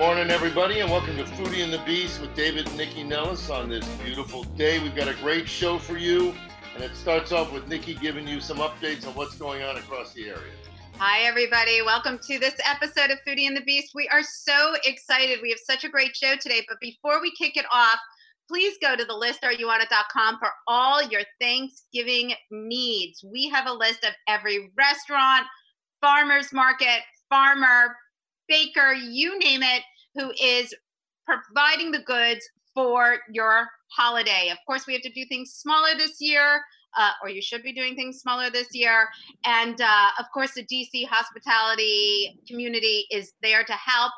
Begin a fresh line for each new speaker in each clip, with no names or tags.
Morning, everybody, and welcome to Foodie and the Beast with David and Nycci Nellis on this beautiful day. We've got a great show for you, and it starts off with Nycci giving you some updates on what's going on across the area.
Hi, everybody. Welcome to this episode of Foodie and the Beast. We are so excited. We have such a great show today. But before we kick it off, please go to the listareyouonit.com for all your Thanksgiving needs. We have a list of every restaurant, farmer's market, farmer, baker, you name it, who is providing the goods for your holiday. Of course, we have to do things smaller this year uh, or you should be doing things smaller this year. And uh, of course, the DC hospitality community is there to help.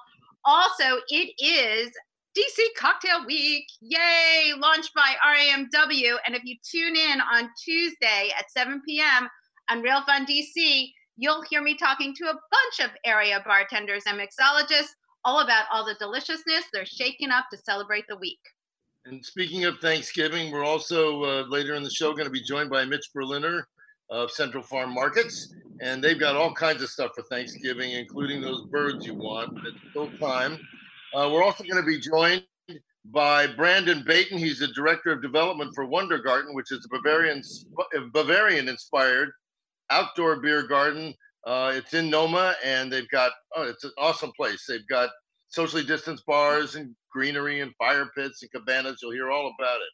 Also, it is DC Cocktail Week. Yay! Launched by RAMW. And if you tune in on Tuesday at 7 p.m. on Real Fun DC, you'll hear me talking to a bunch of area bartenders and mixologists all about all the deliciousness they're shaking up to celebrate the week.
And speaking of Thanksgiving, we're also uh, later in the show going to be joined by Mitch Berliner of Central Farm Markets, and they've got all kinds of stuff for Thanksgiving, including those birds you want. It's still time. Uh, we're also going to be joined by Brandon Bayton. He's the director of development for Wunder Garten, which is a Bavarian Bavarian inspired outdoor beer garden. Uh, it's in Noma, and they've got oh, it's an awesome place. They've got socially distanced bars and greenery and fire pits and cabanas. You'll hear all about it.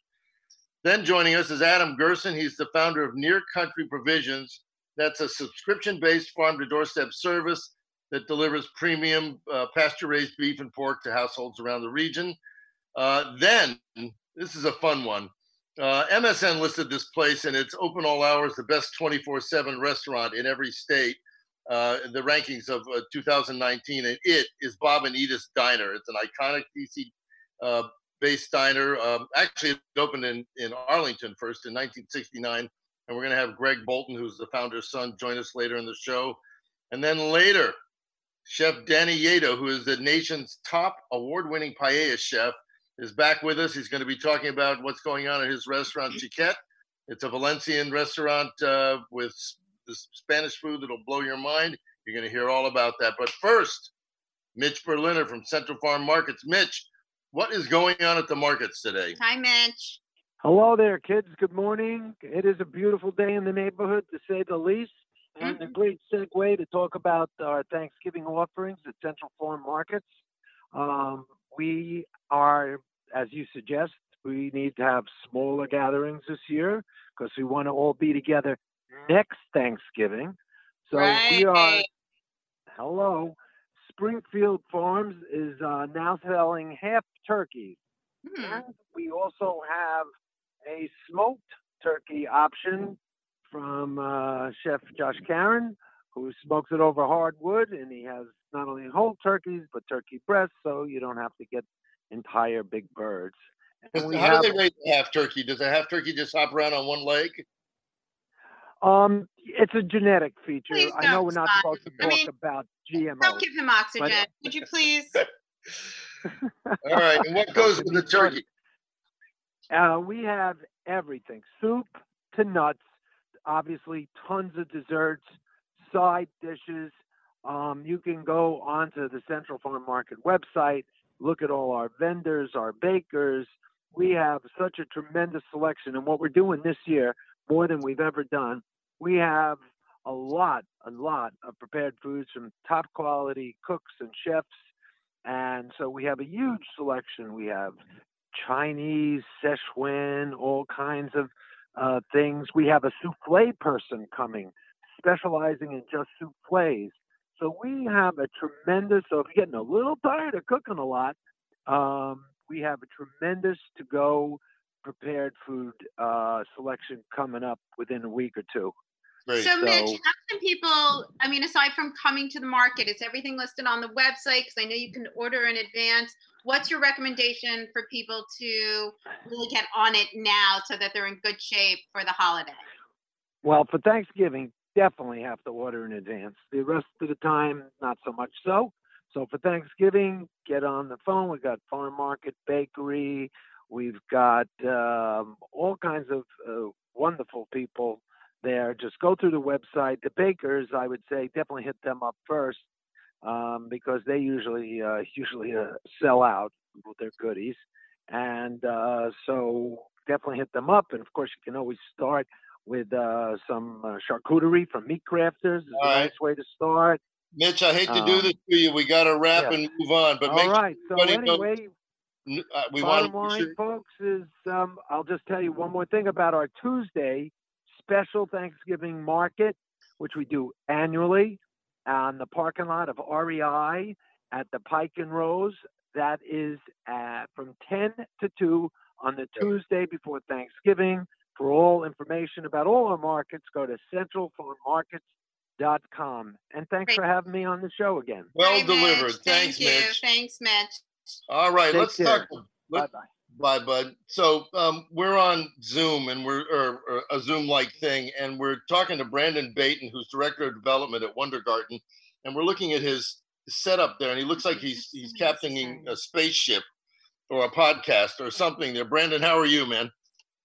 Then joining us is Adam Gerson. He's the founder of Near Country Provisions. That's a subscription based farm to doorstep service that delivers premium uh, pasture raised beef and pork to households around the region. Uh, then, this is a fun one. Uh, MSN listed this place and it's open all hours, the best 24 7 restaurant in every state uh, the rankings of uh, 2019, and it is Bob and Edith's Diner. It's an iconic DC uh, based diner. Um, actually, it opened in, in Arlington first in 1969, and we're going to have Greg Bolton, who's the founder's son, join us later in the show. And then later, Chef Danny Lledó, who is the nation's top award winning paella chef, is back with us. He's going to be talking about what's going on at his restaurant, Xiquet. It's a Valencian restaurant uh, with this Spanish food that'll blow your mind. You're going to hear all about that. But first, Mitch Berliner from Central Farm Markets. Mitch, what is going on at the markets today?
Hi, Mitch.
Hello there, kids. Good morning. It is a beautiful day in the neighborhood, to say the least, and mm-hmm. a great segue to talk about our Thanksgiving offerings at Central Farm Markets. Um, we are, as you suggest, we need to have smaller gatherings this year because we want to all be together next Thanksgiving. So
right.
we are, hello, Springfield Farms is uh, now selling half turkeys. Hmm. And we also have a smoked turkey option from uh, Chef Josh Karen, who smokes it over hardwood, and he has not only whole turkeys but turkey breasts, so you don't have to get entire big birds.
And How do they raise a half turkey? Does a half turkey just hop around on one leg?
Um, it's a genetic feature. I know we're not supposed to talk I mean, about GMO.
Don't give him oxygen, but, would you please?
All right, and what goes with the turkey?
Uh, we have everything, soup to nuts. Obviously, tons of desserts, side dishes. Um, you can go onto the Central Farm Market website, look at all our vendors, our bakers. We have such a tremendous selection, and what we're doing this year more than we've ever done. We have a lot, a lot of prepared foods from top quality cooks and chefs. And so we have a huge selection. We have Chinese, Szechuan, all kinds of uh, things. We have a souffle person coming, specializing in just souffles. So we have a tremendous, so if you're getting a little tired of cooking a lot, um, we have a tremendous to go prepared food uh, selection coming up within a week or two.
Great.
So, Mitch, how can people, I mean, aside from coming to the market, is everything listed on the website? Because I know you can order in advance. What's your recommendation for people to really get on it now so that they're in good shape for the holiday?
Well, for Thanksgiving, definitely have to order in advance. The rest of the time, not so much so. So for Thanksgiving, get on the phone. We've got farm market, bakery. We've got um, all kinds of uh, wonderful people there. Just go through the website. The bakers, I would say, definitely hit them up first um, because they usually uh, usually uh, sell out with their goodies. And uh, so definitely hit them up. And of course, you can always start with uh, some uh, charcuterie from Meat Crafters. Is a
right.
nice way to start.
Mitch, I hate to do
Um,
this to you. We got to wrap
yeah.
and move on, but make
All right. So
everybody knows-
anyway,
uh, we want
bottom
to
line, folks, is um, I'll just tell you one more thing about our Tuesday special Thanksgiving market, which we do annually on the parking lot of REI at the Pike and Rose. That is at, from 10 to 2 on the Tuesday before Thanksgiving. For all information about all our markets, go to centralfarmmarkets.com. And thanks
Great.
for having me on the show again.
well
Bye,
delivered.
Mitch.
Thanks,
Thank you.
Mitch.
Thanks, Mitch.
All right,
Take
let's
care.
talk.
Bye
Let,
bye.
Bye, bud. So um, we're on Zoom, and we're or, or a Zoom-like thing, and we're talking to Brandon Bayton, who's director of development at Wunder Garten, and we're looking at his setup there, and he looks like he's he's captaining a spaceship or a podcast or something. There, Brandon, how are you, man?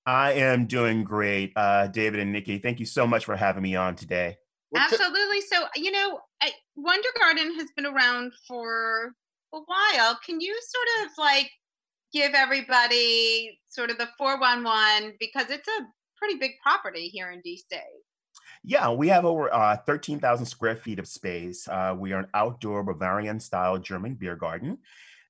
I am doing great, uh, David and Nycci. Thank you so much for having me on today.
Absolutely. So, you know, I, Wunder Garten has been around for a while. Can you sort of like give everybody sort of the 411 because it's a pretty big property here in DC?
Yeah, we have over uh, 13,000 square feet of space. Uh, we are an outdoor Bavarian style German beer garden.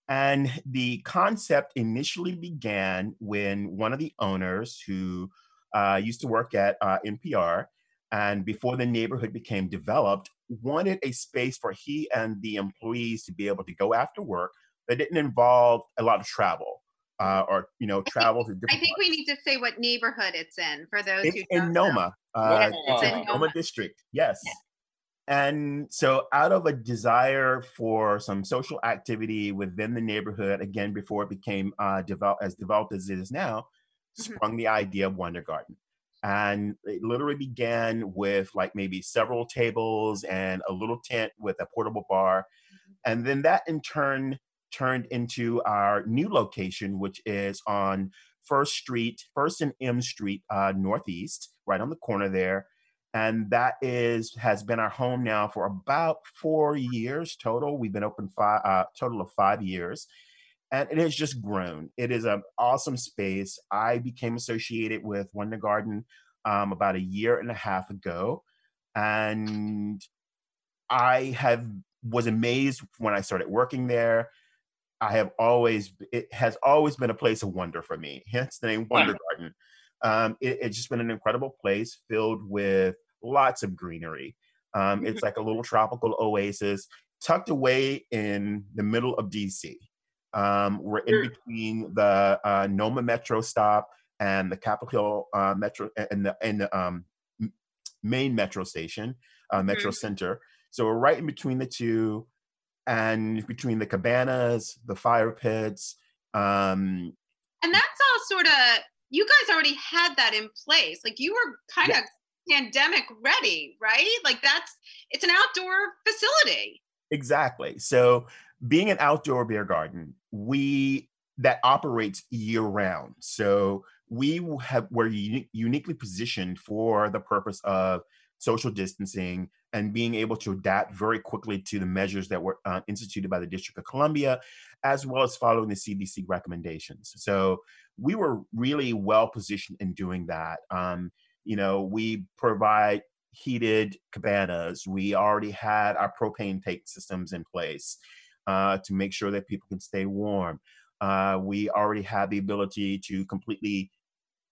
And the concept initially began when one of the owners who uh, used to work at uh, NPR and before the neighborhood became developed wanted a space for he and the employees to be able to go after work that didn't involve a lot of travel uh, or you know travel to different
I think we need to say what neighborhood it's in for those
it's
who
in
don't know.
Noma. Uh,
Noma.
it's in
Noma.
Noma district. Yes.
Yeah.
And so, out of a desire for some social activity within the neighborhood, again, before it became uh, develop, as developed as it is now,
Mhm.
sprung the idea of Wunder Garten. And it literally began with like maybe several tables and a little tent with a portable bar. And then that in turn turned into our new location, which is on First Street, First and M Street, uh, Northeast, right on the corner there. And that is has been our home now for about four years total. We've been open five, uh, total of five years, and it has just grown. It is an awesome space. I became associated with Wunder Garten um, about a year and a half ago, and I have was amazed when I started working there. I have always it has always been a place of wonder for me. Hence the name Wunder Garten. Um, it, it's just been an incredible place filled with lots of greenery. Um, it's like a little tropical oasis tucked away in the middle of DC. Um, we're in between the uh, Noma Metro stop and the Capitol Hill uh, Metro and the and the um, main Metro station, uh, Metro Center. So we're right in between the two, and between the cabanas, the fire pits. Um,
And that's all sort of, you guys already had that in place. Like you were kind of pandemic ready, right? Like that's, it's an outdoor facility.
Exactly. So, being an outdoor beer garden, we that operates year round. So we have we're uni- uniquely positioned for the purpose of social distancing and being able to adapt very quickly to the measures that were uh, instituted by the District of Columbia, as well as following the CDC recommendations. So we were really well positioned in doing that. Um, you know, we provide heated cabanas. We already had our propane tank systems in place uh, to make sure that people can stay warm. Uh, we already have the ability to completely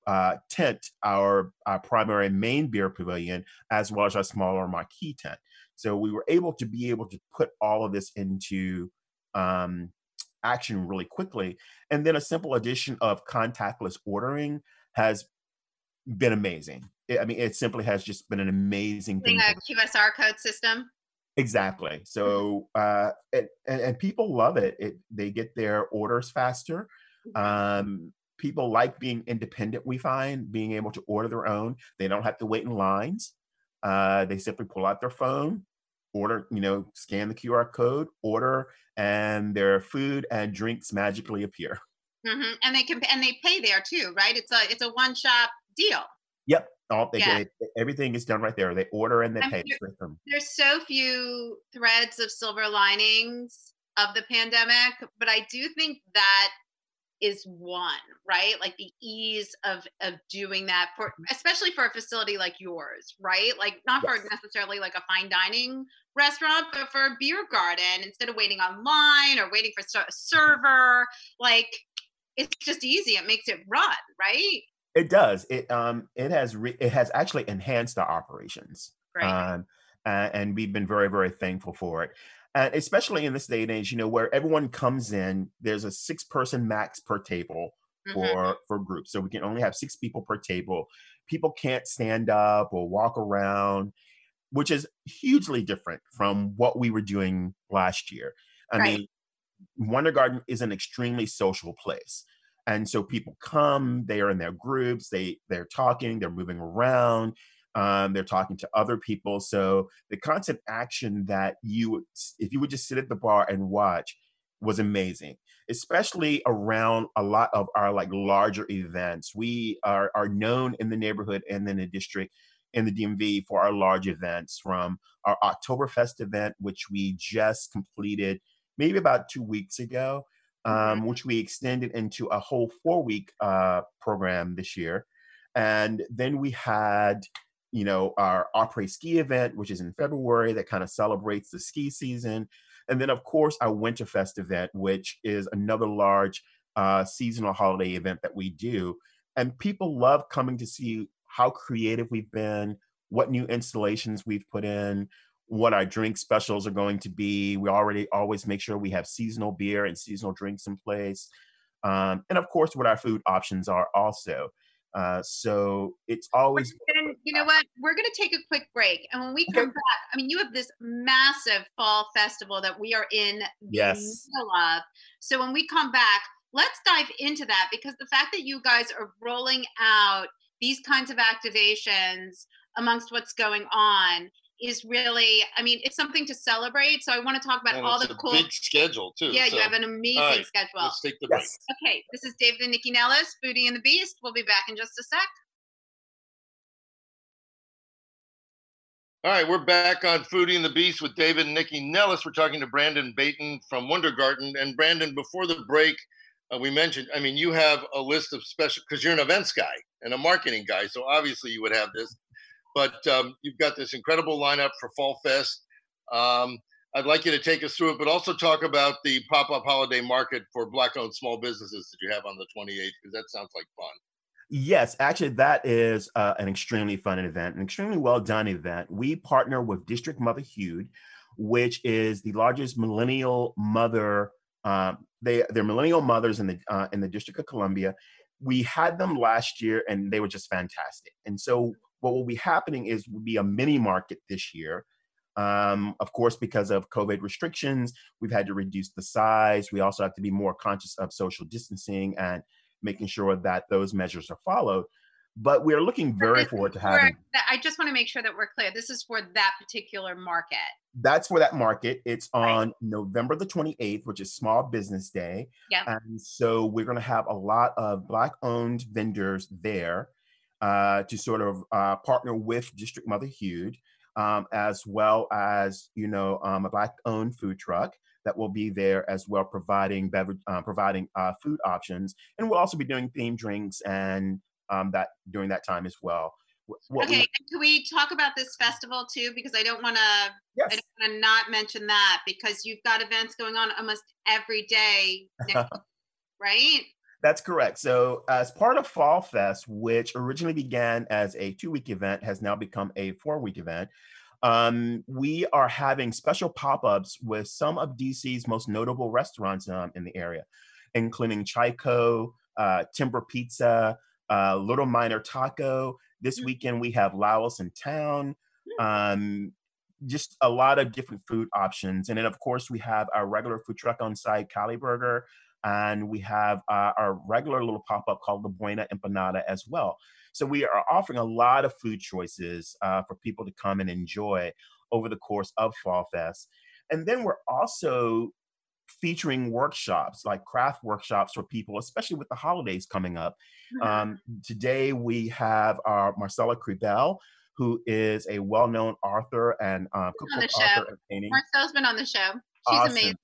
uh, tent our, our primary main beer pavilion as well as our smaller marquee tent. So we were able to be able to put all of this into um, action really quickly. And then a simple addition of contactless ordering has been amazing. I mean, it simply has just been an amazing thing.
a QSR code system.
Exactly. So, uh, it, and, and people love it. it. They get their orders faster. Mm-hmm. Um, people like being independent. We find being able to order their own. They don't have to wait in lines. Uh, they simply pull out their phone, order, you know, scan the QR code, order, and their food and drinks magically appear.
Mm-hmm. And they can and they pay there too, right? It's a it's a one shop deal.
Yep. All they yeah. get, everything is done right there. They order and they pay
with them. There's so few threads of silver linings of the pandemic, but I do think that is one, right? Like the ease of of doing that for mm-hmm. especially for a facility like yours, right? Like not yes. for necessarily like a fine dining restaurant, but for a beer garden instead of waiting online or waiting for a server, like it's just easy. It makes it run, right?
It does. It um it has re- it has actually enhanced our operations. Right. Um, and we've been very very thankful for it. And especially in this day and age, you know, where everyone comes in, there's a six person max per table mm-hmm. for for groups. So we can only have six people per table. People can't stand up or walk around, which is hugely different from what we were doing last year. I right. mean, Wunder Garten is an extremely social place. And so people come, they are in their groups, they they're talking, they're moving around, um, they're talking to other people. So the constant action that you, if you would just sit at the bar and watch, was amazing, especially around a lot of our like larger events. We are are known in the neighborhood and in the district in the DMV for our large events from our Oktoberfest event, which we just completed maybe about two weeks ago, um, which we extended into a whole four week uh, program this year. And then we had you know, our Après ski event, which is in February, that kind of celebrates the ski season. And then, of course, our Winterfest event, which is another large uh, seasonal holiday event that we do. And people love coming to see how creative we've been, what new installations we've put in, what our drink specials are going to be. We already always make sure we have seasonal beer and seasonal drinks in place. Um, and of course, what our food options are also. Uh, so it's always.
And you know what? We're going to take a quick break, and when we come okay. back, I mean, you have this massive fall festival that we are in the
yes.
middle of. So when we come back, let's dive into that because the fact that you guys are rolling out these kinds of activations amongst what's going on is really, I mean, it's something to celebrate. So I want to talk about
and
all the cool.
Big schedule too.
Yeah, so. you have an amazing right, schedule.
Let's take the break.
Okay, this is David and Nycci Nellis, Foodie and the Beast. We'll be back in just a sec.
All right, we're back on Foodie and the Beast with David and Nycci Nellis. We're talking to Brandon Bayton from Wunder Garten. And Brandon, before the break, uh, we mentioned, I mean, you have a list of special, because you're an events guy and a marketing guy. So obviously you would have this but um, you've got this incredible lineup for Fall Fest. Um, I'd like you to take us through it, but also talk about the pop up holiday market for Black owned small businesses that you have on the 28th, because that sounds like fun.
Yes, actually, that is uh, an extremely fun event, an extremely well done event. We partner with District Mother Motherhood, which is the largest millennial mother. Uh, they they're millennial mothers in the uh, in the District of Columbia. We had them last year, and they were just fantastic. And so what will be happening is will be a mini market this year. Um, of course, because of COVID restrictions, we've had to reduce the size. We also have to be more conscious of social distancing and making sure that those measures are followed. But we're looking very forward to having.
I just want to make sure that we're clear. This is for that particular market.
That's for that market. It's on right. November the 28th, which is Small Business Day.
Yeah.
And so we're going to have a lot of Black owned vendors there uh, to sort of uh, partner with District Mother Motherhood, um, as well as you know um, a black-owned food truck that will be there as well, providing beverage, uh, providing uh, food options, and we'll also be doing themed drinks and um, that during that time as well.
What okay, we, can we talk about this festival too? Because I don't want to.
Yes.
I don't want to not mention that because you've got events going on almost every day, right?
That's correct. So, as part of Fall Fest, which originally began as a two week event, has now become a four week event. Um, we are having special pop ups with some of DC's most notable restaurants um, in the area, including Chiko, uh, Timber Pizza, uh, Little Miner Taco. This
Mm.
weekend we have Laos in town. Um, just a lot of different food options. And then, of course, we have our regular food truck on site, Cali Burger, and we have uh, our regular little pop up called the Buena Empanada as well. So we are offering a lot of food choices uh, for people to come and enjoy over the course of Fall Fest. And then we're also featuring workshops like craft workshops for people, especially with the holidays coming up.
Mhm.
Um, today we have our Marcella Kriebel, who is a well-known author and uh,
on
cookbook
the show.
author and painting.
Marcel's been on the show. She's
Awesome.
amazing.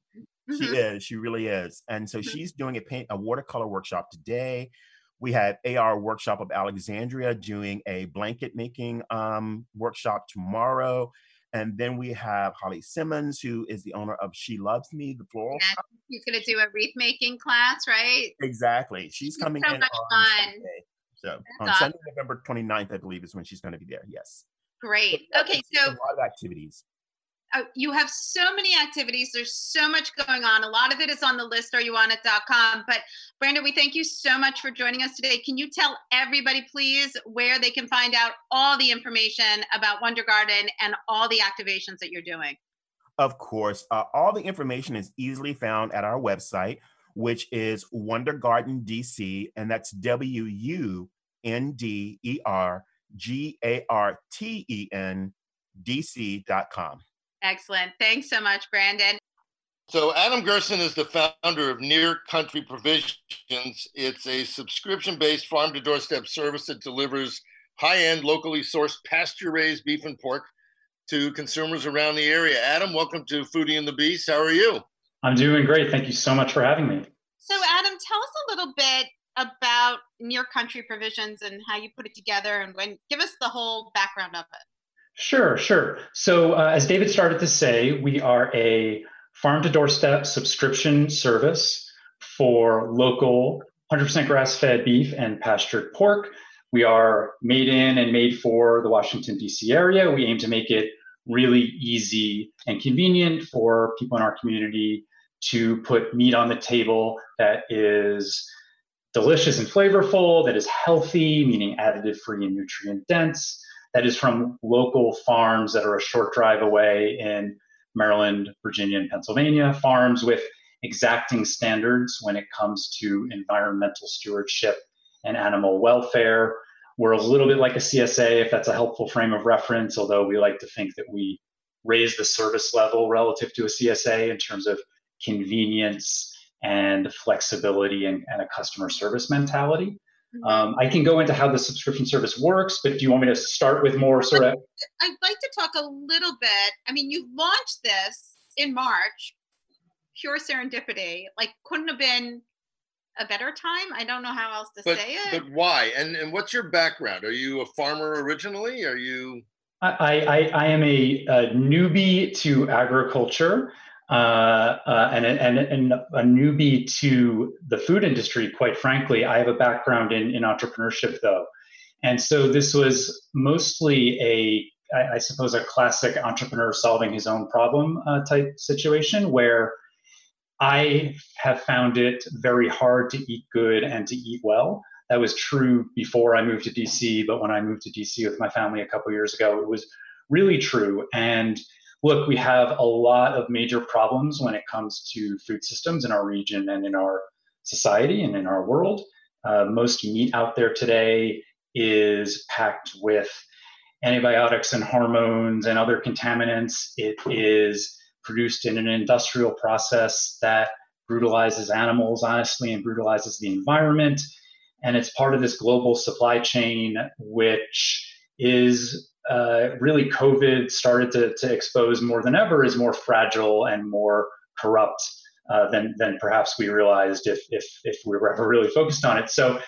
She
Mhm.
is. She really is. And so
Mhm.
she's doing a paint a watercolor workshop today. We have AR workshop of Alexandria doing a blanket making um, workshop tomorrow. And then we have Holly Simmons, who is the owner of She Loves Me, the floral
Yeah.
shop.
He's going to do a wreath making class, right?
Exactly. She's
She's
coming
so
in on
fun.
Sunday. So on
awesome.
Sunday, November 29th, I believe, is when she's going to be there. Yes.
Great. Okay, so
a lot of activities.
Uh, you have so many activities. There's so much going on. A lot of it is on the list Are you on it.com. But Brandon, we thank you so much for joining us today. Can you tell everybody, please, where they can find out all the information about Wunder Garten and all the activations that you're doing?
Of course, uh, all the information is easily found at our website, which is Wunder Garten DC, and that's W U N D E R G A R T E N DC.com.
Excellent. Thanks so much, Brandon.
So Adam Gerson is the founder of Near Country Provisions. It's a subscription-based farm-to-doorstep service that delivers high-end, locally sourced pasture-raised beef and pork to consumers around the area. Adam, welcome to Foodie and the Beast. How are you?
I'm doing great. Thank you so much for having me.
So, Adam, tell us a little bit about Near Country Provisions and how you put it together and when give us the whole background of it.
Sure, sure. So, uh, as David started to say, we are a farm to doorstep subscription service for local 100% grass fed beef and pastured pork. We are made in and made for the Washington, D.C. area. We aim to make it really easy and convenient for people in our community to put meat on the table that is delicious and flavorful, that is healthy, meaning additive free and nutrient dense, that is from local farms that are a short drive away in Maryland, Virginia, and Pennsylvania, farms with exacting standards when it comes to environmental stewardship and animal welfare. We're a little bit like a CSA, if that's a helpful frame of reference, although we like to think that we raise the service level relative to a CSA in terms of convenience and flexibility and, and a customer service mentality. Um, I can go into how the subscription service works, but do you want me to start with more sort of?
I'd like to talk a little bit. I mean, you launched this in March, pure serendipity. Like, couldn't have been a better time. I don't know how else to
But
say it.
but why? And and what's your background? Are you a farmer originally? Are you
I, I, I am a, a newbie to agriculture uh, uh, and, and, and a newbie to the food industry, quite frankly. I have a background in, in entrepreneurship, though. And so this was mostly a, I, I suppose, a classic entrepreneur solving his own problem uh, type situation where I have found it very hard to eat good and to eat well. That was true before I moved to DC, but when I moved to DC with my family a couple years ago, it was really true. And look, we have a lot of major problems when it comes to food systems in our region and in our society and in our world. Uh, most meat out there today is packed with antibiotics and hormones and other contaminants. It is produced in an industrial process that brutalizes animals, honestly, and brutalizes the environment. And it's part of this global supply chain, which is uh, really COVID started to, to expose more than ever is more fragile and more corrupt uh, than, than perhaps we realized if, if, if we were ever really focused on it. So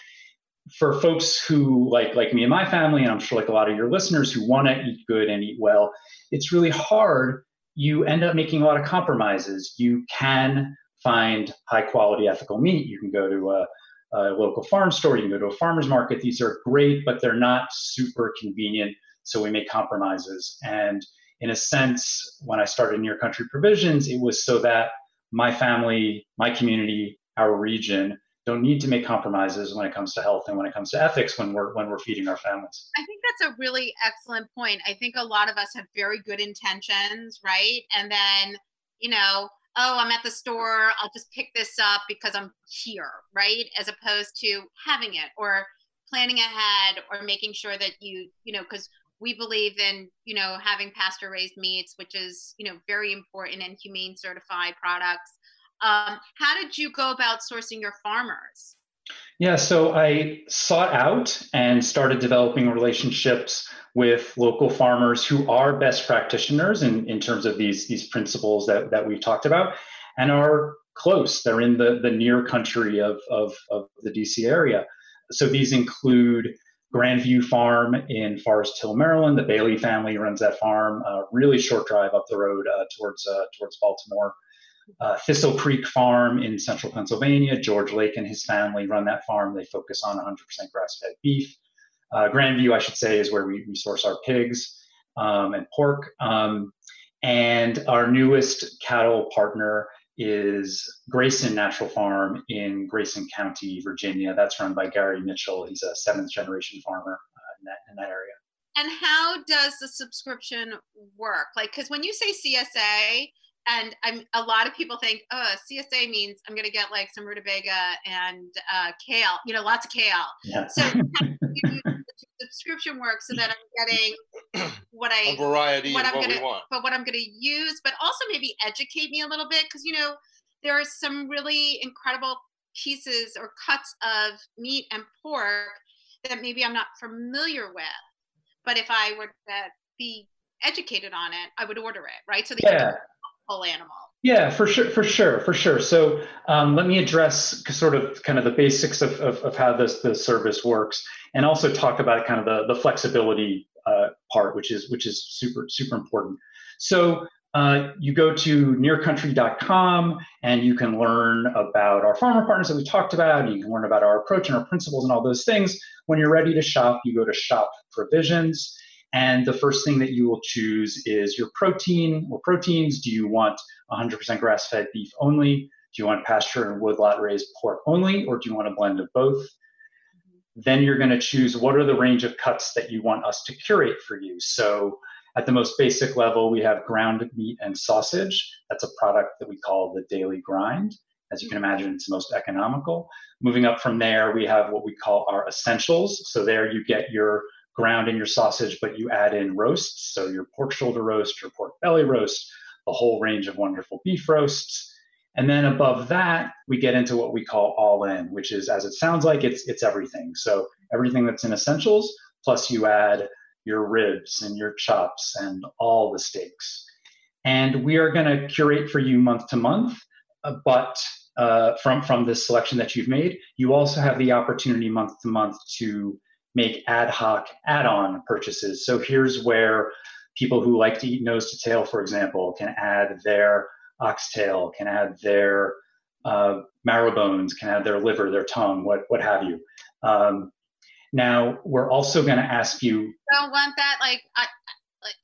for folks who like like me and my family, and I'm sure like a lot of your listeners who want to eat good and eat well, it's really hard. You end up making a lot of compromises. You can find high quality ethical meat. You can go to a, a local farm store. You can go to a farmer's market. These are great, but they're not super convenient. So we make compromises. And in a sense, when I started Near Country Provisions, it was so that my family, my community, our region don't need to make compromises when it comes to health and when it comes to ethics when we're when we're feeding our families.
I think that's a really excellent point. I think a lot of us have very good intentions, right? And then, you know, oh, I'm at the store, I'll just pick this up because I'm here, right? As opposed to having it or planning ahead or making sure that you, you know, because we believe in, you know, having pasture raised meats, which is, you know, very important and humane certified products. Um, how did you go about sourcing your farmers?
Yeah, so I sought out and started developing relationships with local farmers who are best practitioners in, in terms of these, these principles that, that we've talked about and are close. They're in the, the near country of, of, of the DC area. So these include Grandview Farm in Forest Hill, Maryland. The Bailey family runs that farm, a really short drive up the road uh, towards, uh, towards Baltimore. Uh, Thistle Creek Farm in central Pennsylvania. George Lake and his family run that farm. They focus on 100% grass fed beef. Uh, Grandview, I should say, is where we, we source our pigs um, and pork. Um, and our newest cattle partner is Grayson Natural Farm in Grayson County, Virginia. That's run by Gary Mitchell. He's a seventh generation farmer uh, in, that, in that area.
And how does the subscription work? Like, because when you say CSA, and I'm a lot of people think, oh, CSA means I'm going to get like some rutabaga and uh, kale, you know, lots of kale.
Yeah.
So subscription work so mm. that I'm getting what I
a variety
what I'm
what
gonna but what I'm gonna use, but also maybe educate me a little bit because you know there are some really incredible pieces or cuts of meat and pork that maybe I'm not familiar with. But if I were to be educated on it, I would order it, right? So you
Yeah.
whole animal.
Yeah, for sure, for sure, for sure. So um, let me address sort of kind of the basics of, of, of how this the service works, and also talk about kind of the, the flexibility uh, part, which is which is super super important. So uh, you go to nearcountry.com and you can learn about our farmer partners that we talked about. And you can learn about our approach and our principles and all those things. When you're ready to shop, you go to shop provisions. And the first thing that you will choose is your protein or proteins. Do you want 100% grass fed beef only? Do you want pasture and woodlot raised pork only? Or do you want a blend of both? Then you're going to choose what are the range of cuts that you want us to curate for you. So, at the most basic level, we have ground meat and sausage. That's a product that we call the daily grind. As you can imagine, it's the most economical. Moving up from there, we have what we call our essentials. So, there you get your ground in your sausage, but you add in roasts. So, your pork shoulder roast, your pork belly roast, a whole range of wonderful beef roasts. And then above that, we get into what we call all in, which is as it sounds like it's it's everything. So everything that's in essentials, plus you add your ribs and your chops and all the steaks. And we are going to curate for you month to month, uh, but uh, from from this selection that you've made, you also have the opportunity month to month to make ad hoc add-on purchases. So here's where people who like to eat nose to tail, for example, can add their oxtail, can add their uh, marrow bones, can add their liver, their tongue, what what have you. Um, now we're also going to ask you.
I Don't want that. Like, I,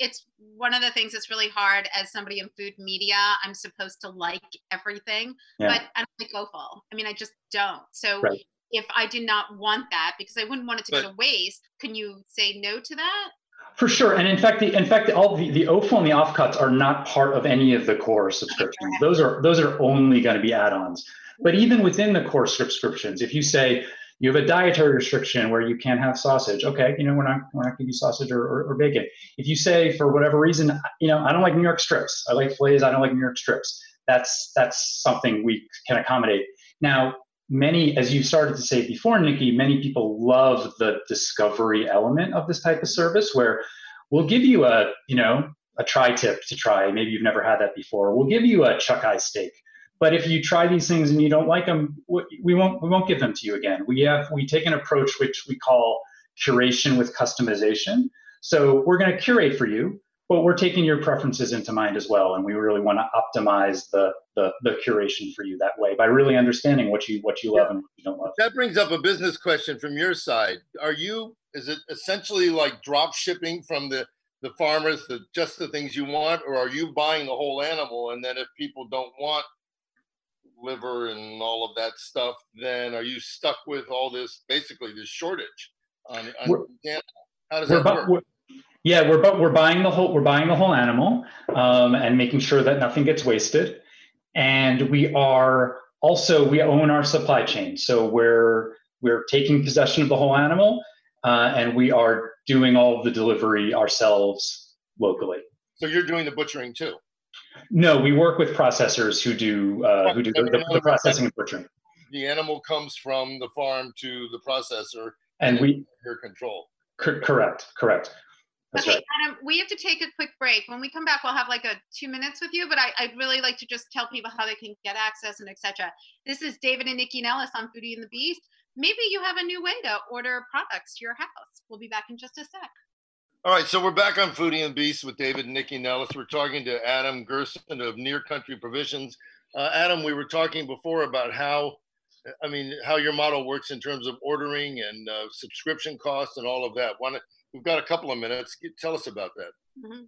it's one of the things that's really hard as somebody in food media. I'm supposed to like everything,
Yeah.
but I don't like offal. I mean, I just don't. So.
Right.
If I did not want that, because I wouldn't want it to go
But-
to waste, can you say no to that?
For sure, and in fact, the, in fact, all the, the offal and the offcuts are not part of any of the core subscriptions. Those are those are only going to be add-ons. But even within the core subscriptions, if you say you have a dietary restriction where you can't have sausage, okay, you know we're not we're not going to give you sausage or, or, or bacon. If you say for whatever reason, you know I don't like New York strips, I like fillets, I don't like New York strips. That's that's something we can accommodate. Now, many, as you started to say before, Nycci, many people love the discovery element of this type of service where we'll give you a, you know, a tri-tip to try. Maybe you've never had that before. We'll give you a chuck eye steak. But if you try these things and you don't like them, we won't we won't give them to you again. We have we take an approach which we call curation with customization. So we're going to curate for you, but we're taking your preferences into mind as well, and we really want to optimize the, the the curation for you that way by really understanding what you what you love and what you don't love.
That brings up a business question from your side. Are you, is it essentially like drop shipping from the, the farmers to just the things you want, or are you buying the whole animal? And then if people don't want liver and all of that stuff, then are you stuck with all this basically this shortage on, on how does that work?
Yeah, we're but we're buying the whole we're buying the whole animal um, and making sure that nothing gets wasted, and we are also we own our supply chain, so we're we're taking possession of the whole animal, uh, and we are doing all of the delivery ourselves locally.
So you're doing the butchering too.
No, we work with processors who do uh, who do the, the, the processing and butchering.
The animal comes from the farm to the processor,
and we
your control.
correct, correct.
That's okay, right. Adam, we have to take a quick break. When we come back, we'll have like a two minutes with you, but I, would really like to just tell people how they can get access and etc. This is David and Nycci Nellis on Foodie and the Beast. Maybe you have a new way to order products to your house. We'll be back in just a sec.
All right, so we're back on Foodie and Beast with David and Nycci Nellis. We're talking to Adam Gerson of Near Country Provisions. Uh, Adam, we were talking before about how, I mean, how your model works in terms of ordering and uh, subscription costs and all of that. One, we've got a couple of minutes. Tell us about that.
Mm-hmm.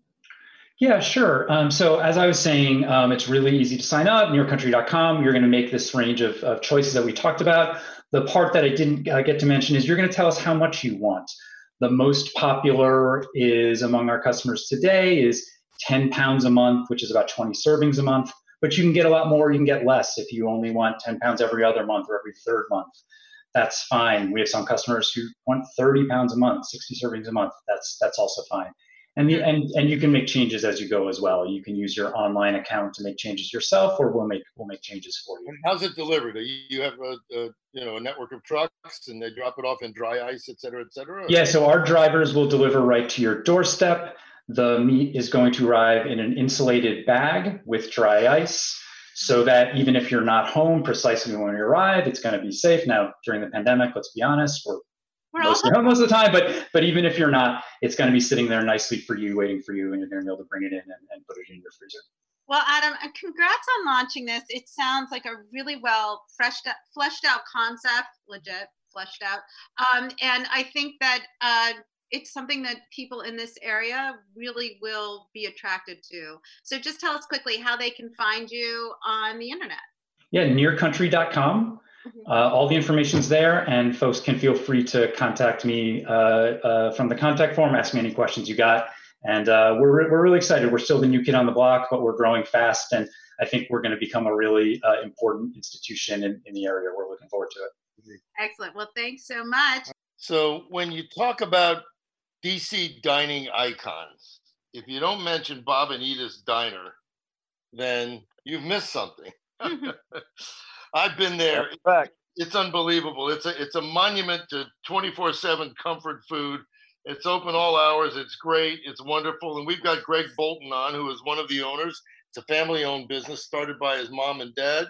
Yeah, sure. Um, so as I was saying, um, it's really easy to sign up. Nearcountry.com. You're going to make this range of, of choices that we talked about. The part that I didn't uh, get to mention is you're going to tell us how much you want. The most popular is among our customers today is 10 pounds a month, which is about 20 servings a month. But you can get a lot more, you can get less if you only want 10 pounds every other month or every third month. That's fine. We have some customers who want 30 pounds a month, 60 servings a month. That's that's also fine. And, the, and and you can make changes as you go as well. You can use your online account to make changes yourself, or we'll make we'll make changes for you.
And how's it delivered? You have a, a, you know a network of trucks, and they drop it off in dry ice, et cetera, et cetera.
Yeah, so our drivers will deliver right to your doorstep. The meat is going to arrive in an insulated bag with dry ice, so that even if you're not home precisely when you arrive, it's going to be safe. Now during the pandemic, let's be honest, we're mostly home most of the time, but but even if you're not, it's going to be sitting there nicely for you, waiting for you, and you're going to be able to bring it in and, and put it in your freezer.
Well, Adam, congrats on launching this. It sounds like a really well fleshed out, fleshed out concept, legit fleshed out. Um, and I think that uh, it's something that people in this area really will be attracted to. So just tell us quickly how they can find you on the internet.
Yeah, nearcountry.com. Mm-hmm. Uh, all the information's there, and folks can feel free to contact me uh, uh, from the contact form, ask me any questions you got. And uh, we're, we're really excited. We're still the new kid on the block, but we're growing fast, and I think we're going to become a really uh, important institution in, in the area. We're looking forward to it.
Excellent. Well, thanks so much.
So, when you talk about DC dining icons, if you don't mention Bob and Edith's Diner, then you've missed something. Mm-hmm. I've been there. It's unbelievable. It's a it's a monument to 24/7 comfort food. It's open all hours. It's great. It's wonderful. And we've got Greg Bolton on, who is one of the owners. It's a family-owned business started by his mom and dad.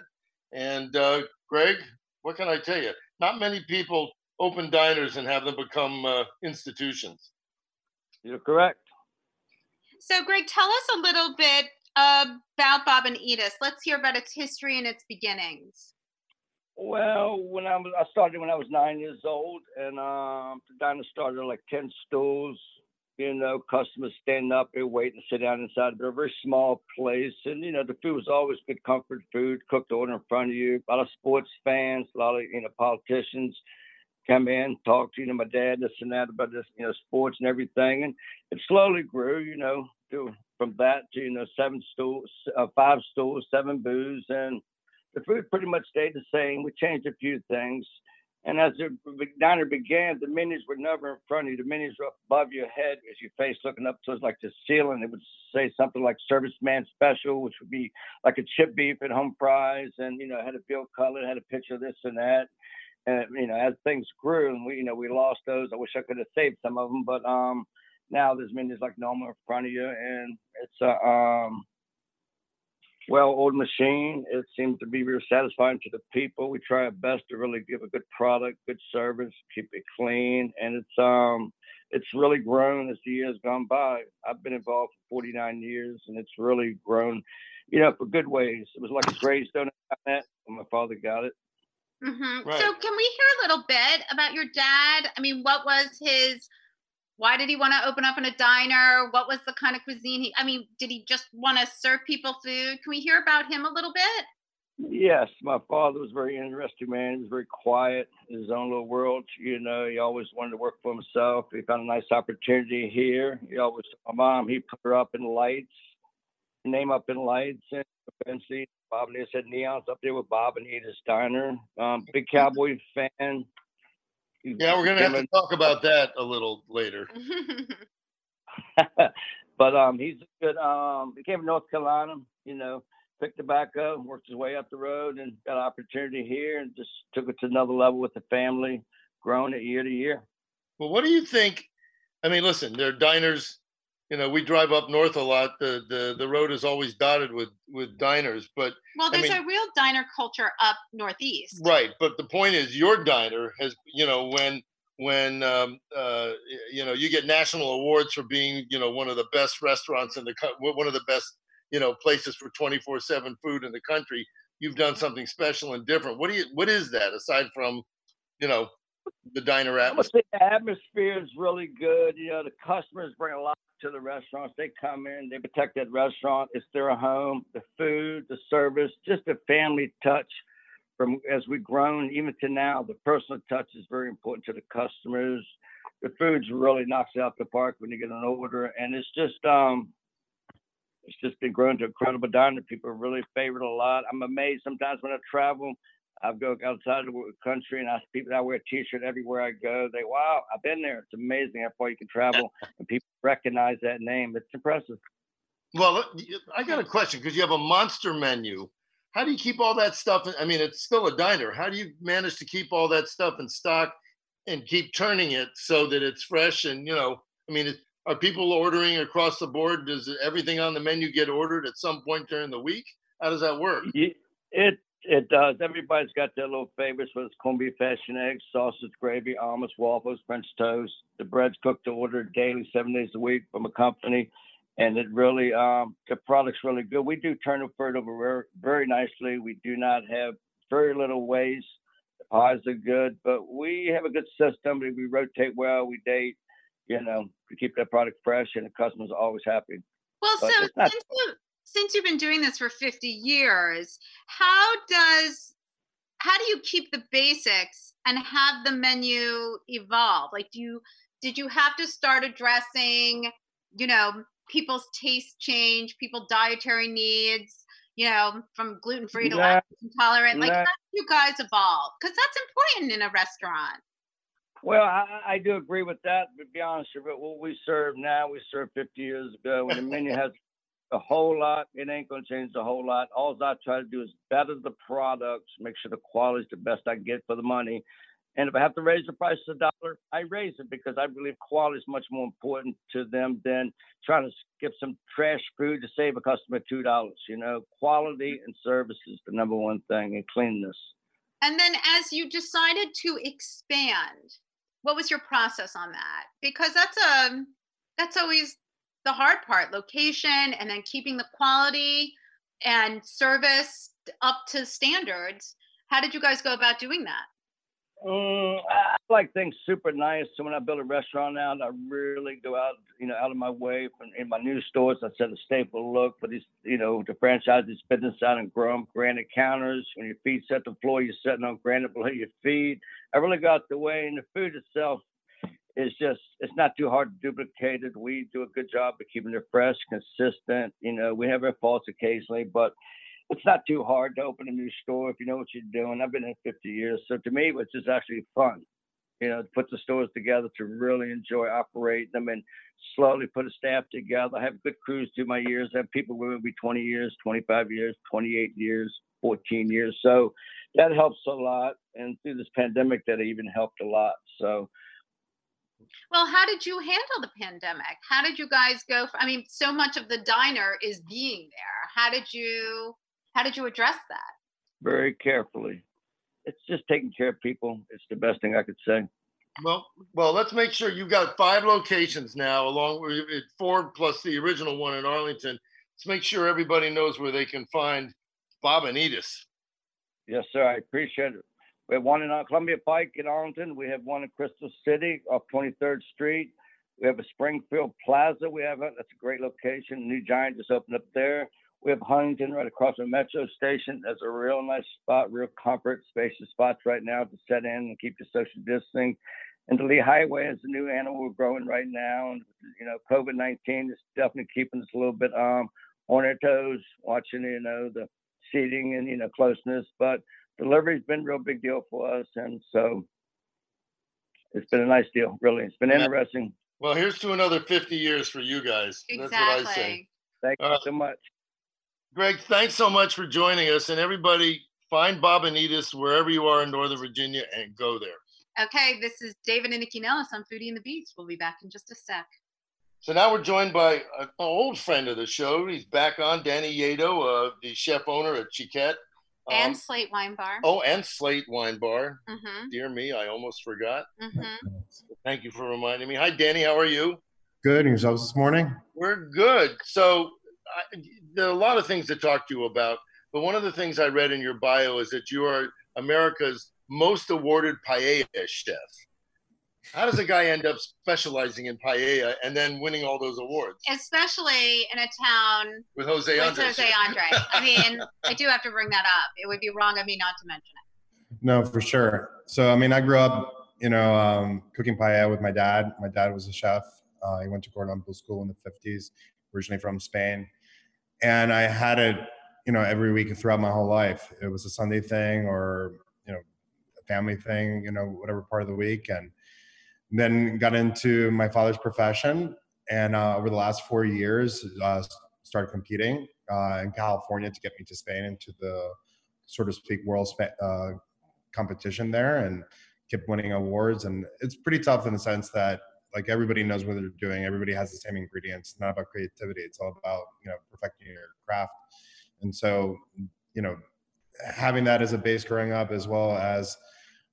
And uh, Greg, what can I tell you? Not many people open diners and have them become uh, institutions.
You're correct.
So, Greg, tell us a little bit about Bob and Edith. Let's hear about its history and its beginnings.
Well, when I was, I started when I was nine years old, and um, the diner started like ten stools. You know, customers standing up there waiting to sit down inside. But a very small place, and you know, the food was always good comfort food, cooked order in front of you. A lot of sports fans, a lot of you know politicians come in, talk to you know my dad, this and that about this, you know, sports and everything, and it slowly grew. You know, to from that to you know seven stools, uh, five stools, seven booths, and the food pretty much stayed the same. We changed a few things, and as the diner began, the menus were never in front of you. The menus were above your head as your face looking up towards like the ceiling. It would say something like "Serviceman Special," which would be like a chip beef and home fries, and you know had a bill color, had a picture of this and that. And you know, as things grew, and we you know we lost those. I wish I could have saved some of them, but um now there's menus like normal in front of you, and it's a um, well old machine. It seems to be very satisfying to the people. We try our best to really give a good product, good service, keep it clean, and it's um, it's really grown as the years gone by. I've been involved for 49 years, and it's really grown, you know, for good ways. It was like a gravestone when my father got it.
Mm-hmm. Right. So, can we hear a little bit about your dad? I mean, what was his why did he want to open up in a diner? What was the kind of cuisine he, I mean, did he just want to serve people food? Can we hear about him a little bit?
Yes, my father was very interesting man. He was very quiet in his own little world. You know, he always wanted to work for himself. He found a nice opportunity here. He always, my mom, he put her up in lights, name up in lights, and eventually Bob and Edith said neons up there with Bob and Edith's Diner. Um, big Cowboy fan.
Yeah, we're gonna have to talk about that a little later.
but um, he's good. Um, he came from North Carolina. You know, picked tobacco, worked his way up the road, and got an opportunity here, and just took it to another level with the family, growing it year to year.
Well, what do you think? I mean, listen, there are diners. You know, we drive up north a lot. The the the road is always dotted with with diners, but
well, there's
I mean,
a real diner culture up northeast.
right. But the point is, your diner has, you know, when when um, uh, you know you get national awards for being, you know, one of the best restaurants in the co- one of the best you know places for 24 7 food in the country you've done something special and different what do you what is that aside from you know the diner atmosphere
the atmosphere is really good. You know, the customers bring a lot to the restaurants. They come in, they protect that restaurant. It's their home. The food, the service, just a family touch. From as we've grown, even to now, the personal touch is very important to the customers. The food's really knocks out the park when you get an order, and it's just um, it's just been growing to incredible dining. People really favor it a lot. I'm amazed sometimes when I travel. I go outside of the country and I see people. I wear a T-shirt everywhere I go. They, wow, I've been there. It's amazing how far you can travel, and people recognize that name. It's impressive.
well i got a question because you have a monster menu how do you keep all that stuff in- i mean it's still a diner how do you manage to keep all that stuff in stock and keep turning it so that it's fresh and you know i mean are people ordering across the board does everything on the menu get ordered at some point during the week how does that work
It it does. Everybody's got their little favorites, whether it's corned beef, hash and eggs, sausage, gravy, almonds, waffles, French toast. The bread's cooked to order daily, seven days a week from a company, and it really um, the product's really good. We do turn the over very, very nicely. We do not have very little waste. The pies are good, but we have a good system. We, we rotate well. We date. You know, to keep that product fresh, and the customers always happy.
Well,
But
so since you since you've been doing this for 50 years, how does how do you keep the basics and have the menu evolve? Like do you did you have to start addressing, you know, people's taste change, people dietary needs, you know, from gluten free to
Nah,
lactose intolerant? Like
nah.
how do you guys evolve? Because that's important in a restaurant.
Well, I, I do agree with that. But to be honest with you, what we serve now, we served 50 years ago. And the menu has a whole lot. It ain't going to change a whole lot. All I try to do is better the products, make sure the quality is the best I get for the money. And if I have to raise the price a dollar, I raise it because I believe quality is much more important to them than trying to skip some trash food to save a customer two dollars. You know, quality and service is the number one thing, and cleanness.
And then as you decided to expand, what was your process on that? Because that's a that's always the hard part, location and then keeping the quality and service up to standards. How did you guys go about doing that?
Mm, I like things super nice. So when I build a restaurant out, I really go out, you know, out of my way. From, in my new stores, I set a staple look for these, you know, the franchises business out and grow 'em. Granite counters. When your feet set the floor, you're sitting on granite below your feet. I really got the way, and the food itself is just, it's not too hard to duplicate it. We do a good job of keeping it fresh, consistent. You know, we have our faults occasionally, but it's not too hard to open a new store if you know what you're doing. I've been in 50 years, so to me, it's just actually fun. You know, to put the stores together to really enjoy operating them and slowly put a staff together. I have good crews through my years. I have people with me 20 years, 25 years, 28 years, 14 years. So that helps a lot. And through this pandemic, that even helped a lot. So
Well, how did you handle the pandemic? How did you guys go? For, I mean, so much of the diner is being there. How did you how did you address that?
very carefully. It's just taking care of people. It's the best thing I could say.
Well, well, let's make sure you've got five locations now, along with it- four plus the original one in Arlington. Let's make sure everybody knows where they can find Bob and Edith.
Yes, sir. I appreciate it. We have one in Columbia Pike in Arlington. We have one in Crystal City off 23rd Street. We have a Springfield Plaza. We have a, that's a great location. New Giant just opened up there. We have Huntington right across the metro station. That's a real nice spot, real comfort, spacious spots right now to set in and keep your social distancing. And the Lee Highway is a new animal we're growing right now. And, you know, COVID 19 is definitely keeping us a little bit um, on our toes, watching, you know, the seating and, you know, closeness. But delivery's been a real big deal for us. And so it's been a nice deal, really. It's been interesting.
Well, here's to another 50 years for you guys. That's what I say.
Exactly.
Thank you
Uh,
so much.
Greg, thanks so much for joining us. And everybody, find Bob and Edith wherever you are in Northern Virginia and go there.
Okay, this is David and Nycci Nellis on Foodie and the Beast. We'll be back in just a sec.
So now we're joined by an old friend of the show. He's back on, Danny Lledó, uh, the chef owner at Xiquet. Um,
and Slate Wine Bar.
oh, and Slate Wine Bar.
Mm-hmm.
Dear me, I almost forgot.
Mm-hmm.
Thank you for reminding me. Hi, Danny. How are you?
Good. And yourselves this morning?
We're good. So I, there are a lot of things to talk to you about, but one of the things I read in your bio is that you are America's most awarded paella chef. How does a guy end up specializing in paella and then winning all those awards
Especially in a town
with Jose
with
Andres?
Jose Andre. I mean, I do have to bring that up. It would be wrong of me not to mention it.
No, for sure. So, I mean, I grew up, you know, um, cooking paella with my dad. My dad was a chef. Uh, he went to Cordon Bleu School in the 50s, originally from Spain. And I had it, you know, every week throughout my whole life. It was a Sunday thing or, you know, a family thing, you know, whatever part of the week. And then got into my father's profession. And uh, over the last four years, uh, started competing uh, in California to get me to Spain into the, sort of speak, world uh, competition there and kept winning awards. And it's pretty tough in the sense that like everybody knows what they're doing. Everybody has the same ingredients. It's not about creativity. It's all about, you know, perfecting your craft. And so, you know, having that as a base growing up, as well as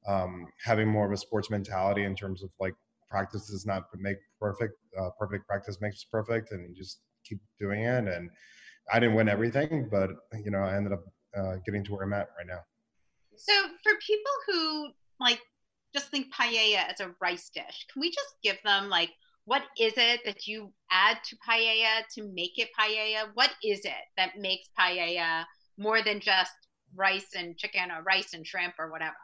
um, having more of a sports mentality in terms of like practice does not make perfect. Uh, perfect practice makes perfect, and you just keep doing it. And I didn't win everything, but you know, I ended up uh, getting to where I'm at right now.
So for people who like just think paella as a rice dish, can we just give them like what is it that you add to paella to make it paella? What is it that makes paella more than just rice and chicken or rice and shrimp or whatever?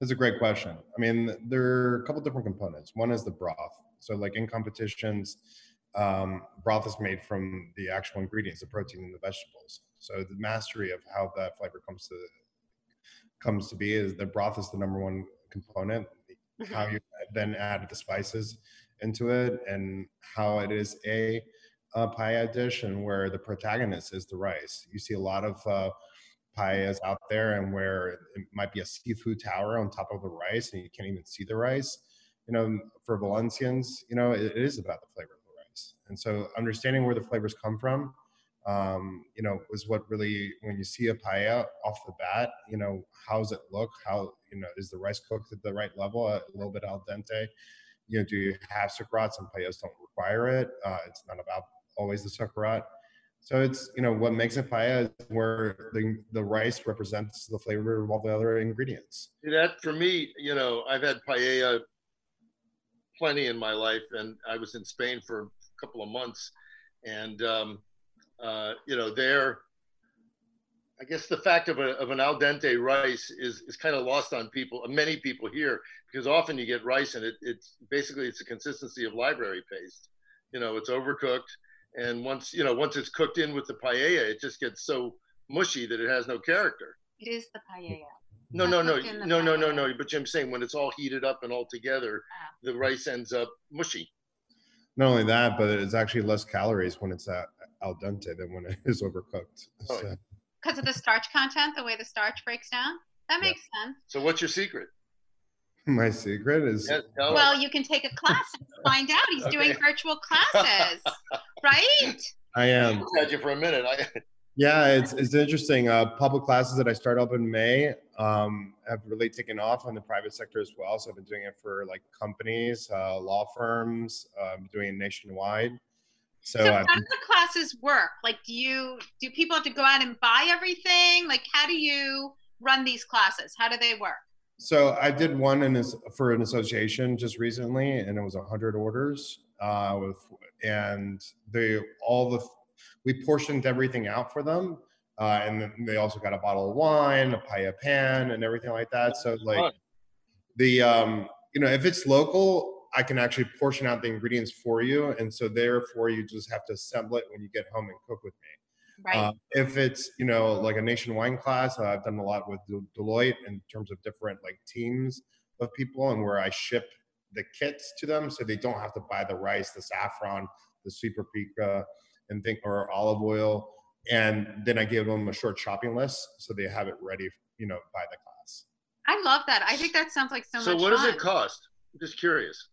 That's a great question. I mean, there are a couple different components. One is the broth. So, like in competitions, um, broth is made from the actual ingredients, the protein and the vegetables. So, the mastery of how that flavor comes to comes to be is the broth is the number one component. How you then add the spices into it, and how it is a, a paella dish, and where the protagonist is the rice. You see a lot of uh, paellas out there and where it might be a seafood tower on top of the rice and you can't even see the rice. You know for valencians you know it, it is about the flavor of the rice. And so understanding where the flavors come from um, you know is what really when you see a paella off the bat you know how does it look? How you know is the rice cooked at the right level a little bit al dente? You know do you have socarrat some paellas don't require it. Uh, it's not about always the socarrat so it's you know what makes it paella is where the the rice represents the flavor of all the other ingredients.
That for me, you know, I've had paella plenty in my life, and I was in Spain for a couple of months, and um, uh, you know, there, I guess the fact of, a, of an al dente rice is is kind of lost on people, many people here, because often you get rice and it, it's basically it's a consistency of library paste. You know, it's overcooked, and once you know once it's cooked in with the paella, it just gets so mushy that it has no character.
It is the paella.
No,
Not
no, no,
cooked in the
no, no, no, no. But I'm saying when it's all heated up and all together,
Ah.
the rice ends up mushy.
Not only that, but it's actually less calories when it's at al dente than when it is overcooked.
Oh,
So,
Because of the starch content, the way the starch breaks down? That
Yeah.
makes sense.
So what's your secret?
My secret is
Yeah.
Well, you can take a class and find out. He's doing virtual classes, right?
I am.
I had you for a minute. I,
Yeah, it's it's interesting. Uh, public classes that I started up in May um, have really taken off on the private sector as well. So I've been doing it for like companies, uh, law firms, um, doing it nationwide. So,
So, how do the classes work? Like, do you do people have to go out and buy everything? Like, how do you run these classes? How do they work?
So I did one in this for an association just recently, and it was hundred orders uh, with, and they all the we portioned everything out for them. Uh, and then they also got a bottle of wine, a paella pan, and everything like that. So like
Fun.
the um, you know, if it's local, I can actually portion out the ingredients for you, and so therefore you just have to assemble it when you get home and cook with me.
Right.
Uh, if it's you know like a nationwide class, uh, I've done a lot with Del- Deloitte in terms of different like teams of people, and where I ship the kits to them, so they don't have to buy the rice, the saffron, the sweet paprika, and think or olive oil, and then I give them a short shopping list so they have it ready, you know, by the class.
I love that. I think that sounds like so,
So
much
what does
fun.
it cost? I'm just curious.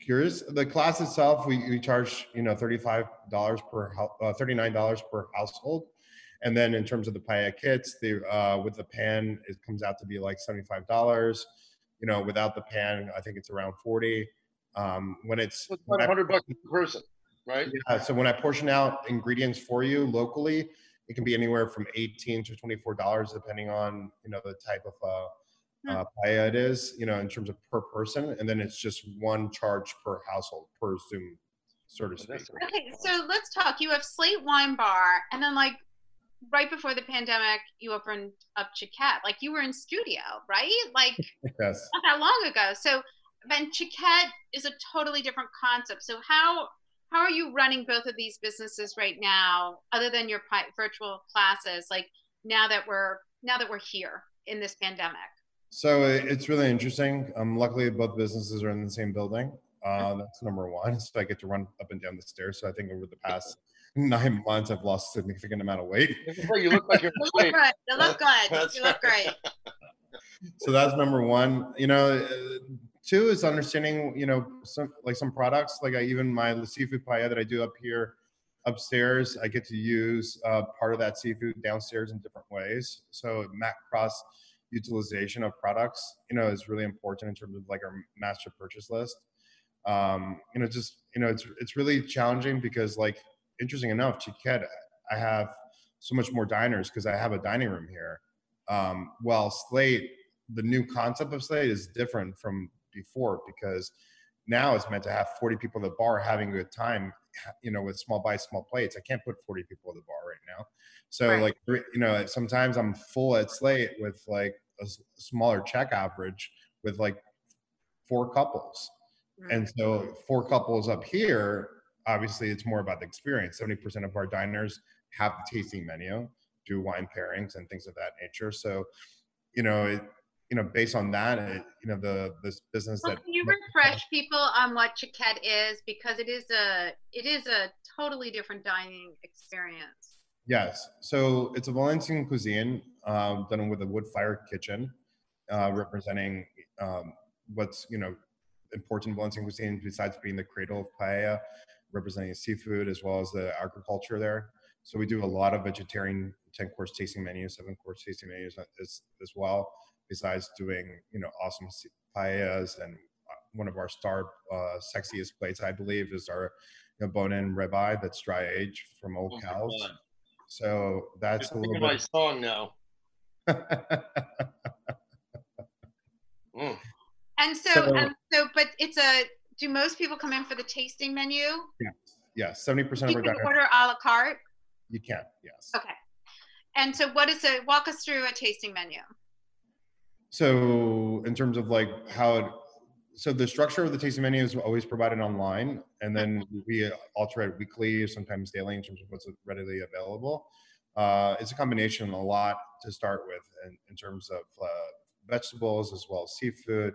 Curious, the class itself, we, we charge you know thirty five dollars per uh, thirty nine dollars per household, and then in terms of the paella kits, the uh, with the pan it comes out to be like seventy five dollars. You know, without the pan, I think it's around forty. Um, when it's
So It's
when
100 bucks per person, right?
yeah, so when I portion out ingredients for you locally, it can be anywhere from eighteen to twenty-four dollars, depending on you know the type of uh. Uh, paella it is. You know, in terms of per person, and then it's just one charge per household per Zoom, sort of speak.
Okay, so let's talk. You have Slate Wine Bar, and then like right before the pandemic, you opened up Xiquet. Like you were in studio, right? Like
Yes.
not that long ago. So, then Xiquet is a totally different concept. So how how are you running both of these businesses right now, other than your pi- virtual classes? Like now that we're now that we're here in this pandemic.
So it's really interesting. Um, luckily, both businesses are in the same building. Uh, that's number one. So I get to run up and down the stairs. So I think over the past nine months, I've lost a significant amount of weight.
You look like you're
You look good. You look good. You look great.
so that's number one you know uh, two is understanding you know some like some products like I, even my seafood paella that i do up here upstairs i get to use uh, part of that seafood downstairs in different ways so mac cross utilization of products you know is really important in terms of like our master purchase list. Um you know just you know it's it's really challenging because like interesting enough Xiquet i have so much more diners because i have a dining room here. Um, well slate the new concept of slate is different from before because now it's meant to have 40 people at the bar having a good time you know with small bites small plates. I can't put 40 people at the bar right now. So
Right.
like you know sometimes i'm full at slate with like a smaller check average with like four couples. And so four couples up here obviously it's more about the experience. 70% of our diners have the tasting menu do wine pairings and things of that nature. So you know it, you know based on that it, you know the this business
Well,
that
can you refresh people on what Xiquet is? Because it is a it is a totally different dining experience.
Yes. So it's a Valencian cuisine um, done with a wood fire kitchen, uh, representing um, what's you know important in Valencian cuisine besides being the cradle of paella, representing seafood as well as the agriculture there. So we do a lot of vegetarian ten course tasting menus, seven course tasting menus as as well. Besides doing you know awesome paellas and uh, one of our star uh, sexiest plates, I believe, is our you know, bone-in ribeye that's dry aged from old
Oh
cows. So that's a little
of my song now. Mm.
And so,
So-
and so, but it's a. Do most people come in for the tasting menu?
yeah, yeah. seventy percent of our
can
diners.
order a la carte.
You can, yes.
Okay. And so, what is it? Walk us through a tasting menu.
So in terms of like how it, so the structure of the tasting menu is always provided online, and then we alter it weekly, sometimes daily, in terms of what's readily available. Uh, it's a combination, a lot to start with, in, in terms of uh, vegetables as well as seafood.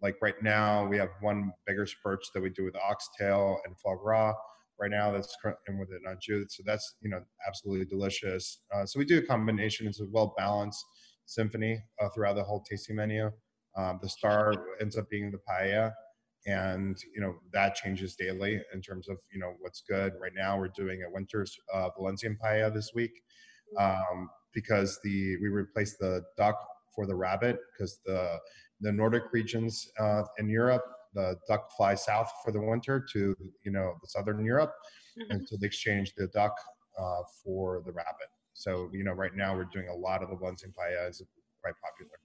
Like right now, we have one bigger perch that we do with oxtail and foie gras. Right now, that's and with it jute, so that's you know absolutely delicious. Uh, so we do a combination. It's a well balanced symphony uh, throughout the whole tasting menu. Um, the star ends up being the paella, and you know that changes daily in terms of you know what's good. Right now, we're doing a winter's uh, Valencian paella this week um, because the we replaced the duck for the rabbit because the the Nordic regions uh, in Europe the duck fly south for the winter to you know the southern Europe, and so they exchanged the duck uh, for the rabbit. So you know right now we're doing a lot of the Valencian paella is quite popular.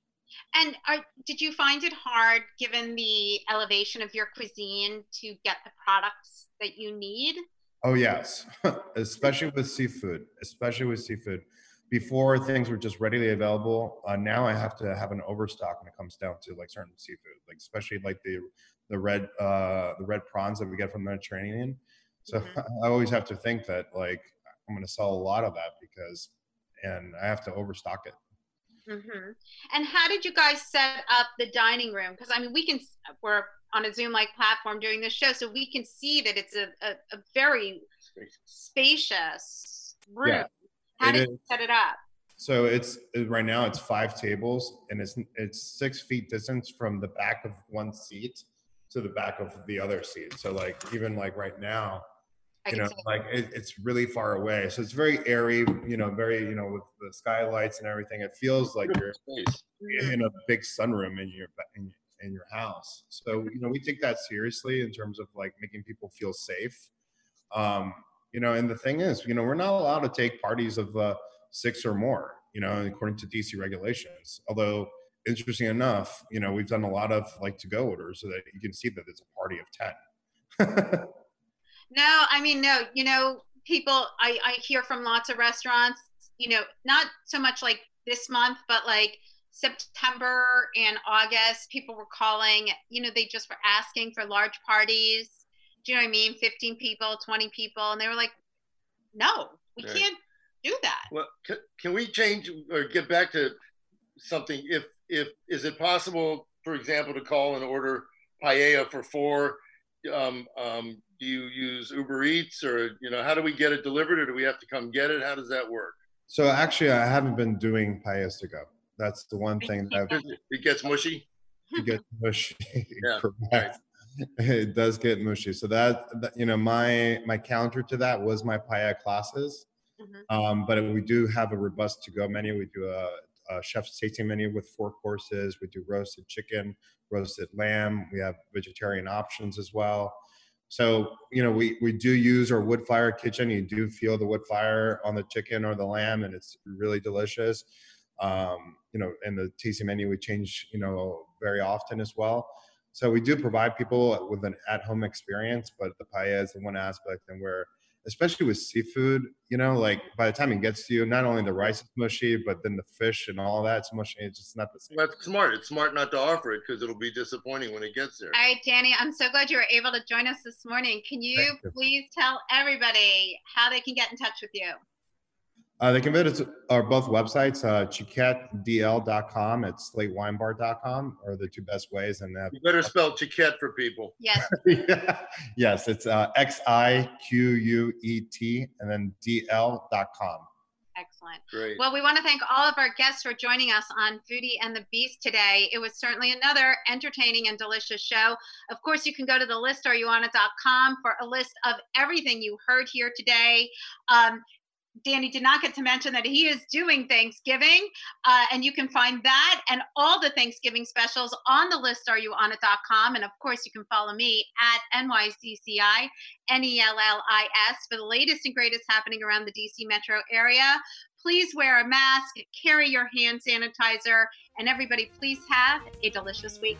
And are, did you find it hard, given the elevation of your cuisine, to get the products that you need?
Oh yes, especially with seafood, especially with seafood. Before things were just readily available. Uh, now I have to have an overstock when it comes down to like certain seafood, like especially like the the red uh, the red prawns that we get from the Mediterranean. So
Mhm.
I always have to think that like I'm going to sell a lot of that because, and I have to overstock it.
Hmm And how did you guys set up the dining room? Because I mean, we can we're on a Zoom like platform doing this show, so we can see that it's a, a, a very spacious room.
Yeah,
how did
is.
you set it up?
So it's right now it's five tables and it's it's six feet distance from the back of one seat to the back of the other seat. So like even like right now, you know,
see.
like it, it's really far away. So it's very airy, you know, very you know with the skylights and everything. It feels like you're
Space.
In a big sunroom in your in, in your house. So you know we take that seriously in terms of like making people feel safe. Um, you know, and the thing is, you know, we're not allowed to take parties of uh, six or more. You know, according to DC regulations. Although interesting enough, you know, we've done a lot of like to go orders so that you can see that it's a party of ten.
No, I mean, no, you know, people, I, I hear from lots of restaurants, you know, not so much like this month, but like September and August, people were calling, you know, they just were asking for large parties. Do you know what I mean? 15 people, 20 people. And they were like, no, we
Right.
can't do that.
Well, can, can we change or get back to something? If if is it possible, for example, to call and order paella for four? Um, um, do you use Uber Eats or you know how do we get it delivered or do we have to come get it? How does that work?
so actually, I haven't been doing paellas to go. That's the one thing that I've
It gets mushy.
it gets mushy.
Yeah,
Correct. It does get mushy. So that, that you know, my my counter to that was my paella classes.
Mhm.
Um, but we do have a robust to go menu. We do a, a chef's tasting menu with four courses. We do roasted chicken, roasted lamb. We have vegetarian options as well. So you know, we we do use our wood fire kitchen. You do feel the wood fire on the chicken or the lamb, and it's really delicious. Um, you know, and the tasting menu we change you know very often as well. So we do provide people with an at-home experience, but the paella is the one aspect, and where, especially with seafood, you know, like by the time it gets to you, not only the rice is mushy, but then the fish and all that's mushy. It's just not the same.
That's smart. It's smart not to offer it because it'll be disappointing when it gets there.
All right, Danny, I'm so glad you were able to join us this morning. Can you
you.
please tell everybody how they can get in touch with you?
Uh, they can visit our both websites, uh, xiquetdl.com at slatewinebar.com are the two best ways. And uh,
You better spell Xiquet for people.
Yes,
yes, it's uh, X I Q U E T and then DL.com.
excellent.
Great.
Well, we want to thank all of our guests for joining us on Foodie and the Beast today. It was certainly another entertaining and delicious show. Of course, you can go to the list or listareyouonit.com for a list of everything you heard here today. Um, Danny did not get to mention that he is doing Thanksgiving, uh, and you can find that and all the Thanksgiving specials on the listareyouonit.com. And of course, you can follow me at NYCCI, N E L L I S, for the latest and greatest happening around the DC metro area. Please wear a mask, carry your hand sanitizer, and everybody, please have a delicious week.